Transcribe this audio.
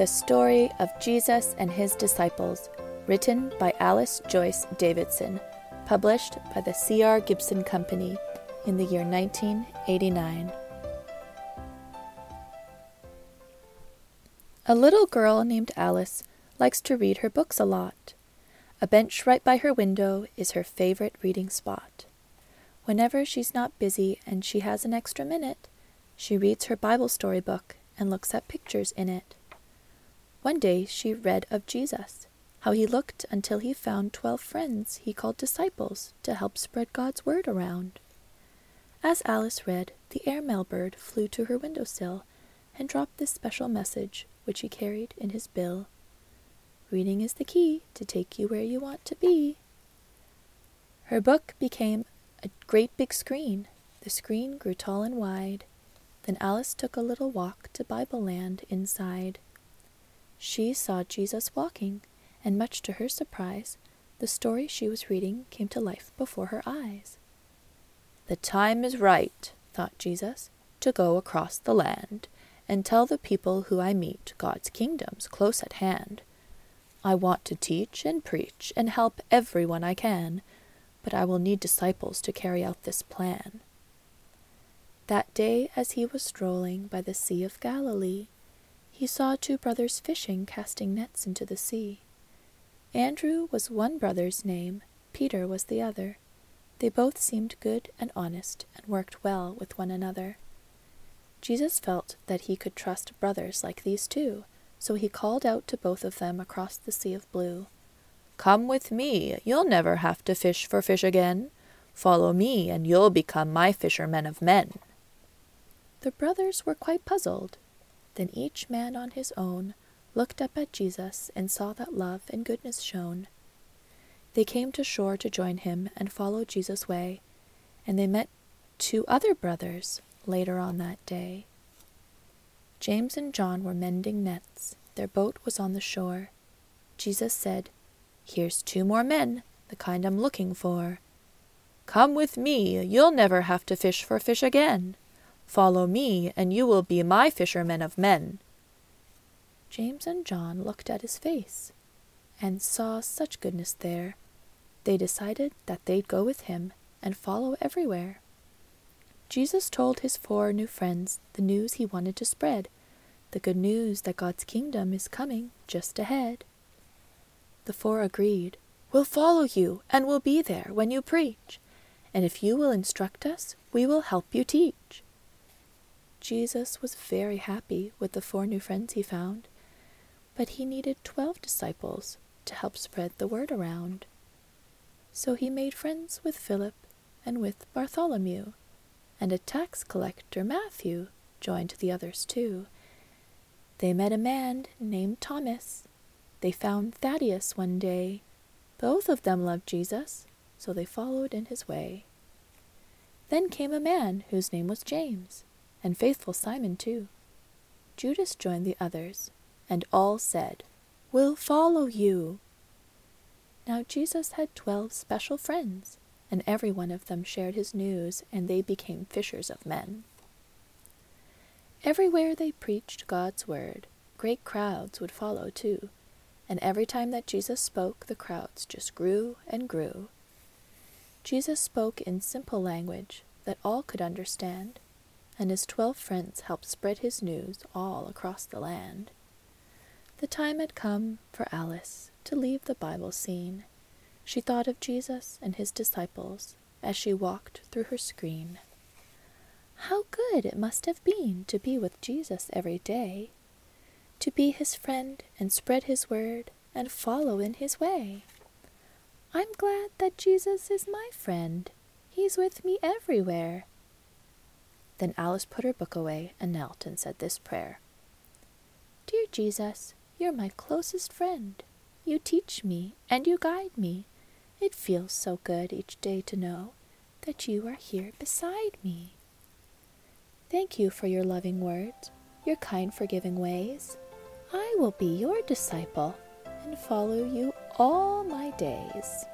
The Story of Jesus and His Disciples, written by Alice Joyce Davidson, published by the C.R. Gibson Company in the year 1989. A little girl named Alice likes to read her books a lot. A bench right by her window is her favorite reading spot. Whenever she's not busy and she has an extra minute, she reads her Bible story book and looks at pictures in it. One day she read of Jesus, how he looked until he found twelve friends he called disciples to help spread God's word around. As Alice read, the airmail bird flew to her window sill and dropped this special message which he carried in his bill. Reading is the key to take you where you want to be. Her book became a great big screen. The screen grew tall and wide. Then Alice took a little walk to Bible land inside. She saw Jesus walking, and much to her surprise, the story she was reading came to life before her eyes. The time is right, thought Jesus, to go across the land and tell the people who I meet God's kingdom's close at hand. I want to teach and preach and help everyone I can, but I will need disciples to carry out this plan. That day, as he was strolling by the Sea of Galilee, he saw two brothers fishing, casting nets into the sea. Andrew was one brother's name, Peter was the other. They both seemed good and honest, and worked well with one another. Jesus felt that he could trust brothers like these two, so he called out to both of them across the sea of blue. Come with me, you'll never have to fish for fish again. Follow me, and you'll become my fishermen of men. The brothers were quite puzzled. Then each man on his own looked up at Jesus and saw that love and goodness shone. They came to shore to join him and follow Jesus' way, and they met two other brothers later on that day. James and John were mending nets. Their boat was on the shore. Jesus said, Here's two more men, the kind I'm looking for. Come with me, you'll never have to fish for fish again. Follow me, and you will be my fishermen of men. James and John looked at his face and saw such goodness there. They decided that they'd go with him and follow everywhere. Jesus told his four new friends the news he wanted to spread the good news that God's kingdom is coming just ahead. The four agreed. We'll follow you, and we'll be there when you preach. And if you will instruct us, we will help you teach. Jesus was very happy with the four new friends he found, but he needed twelve disciples to help spread the word around. So he made friends with Philip and with Bartholomew, and a tax collector, Matthew, joined the others too. They met a man named Thomas. They found Thaddeus one day. Both of them loved Jesus, so they followed in his way. Then came a man whose name was James and faithful Simon too. Judas joined the others, and all said, We'll follow you. Now Jesus had twelve special friends, and every one of them shared his news, and they became fishers of men. Everywhere they preached God's word, great crowds would follow too, and every time that Jesus spoke, the crowds just grew and grew. Jesus spoke in simple language that all could understand, and his twelve friends helped spread his news all across the land. The time had come for Alice to leave the Bible scene. She thought of Jesus and his disciples as she walked through her screen. How good it must have been to be with Jesus every day, to be his friend and spread his word and follow in his way. I'm glad that Jesus is my friend. He's with me everywhere. Then Alice put her book away and knelt and said this prayer Dear Jesus, you're my closest friend. You teach me and you guide me. It feels so good each day to know that you are here beside me. Thank you for your loving words, your kind, forgiving ways. I will be your disciple and follow you all my days.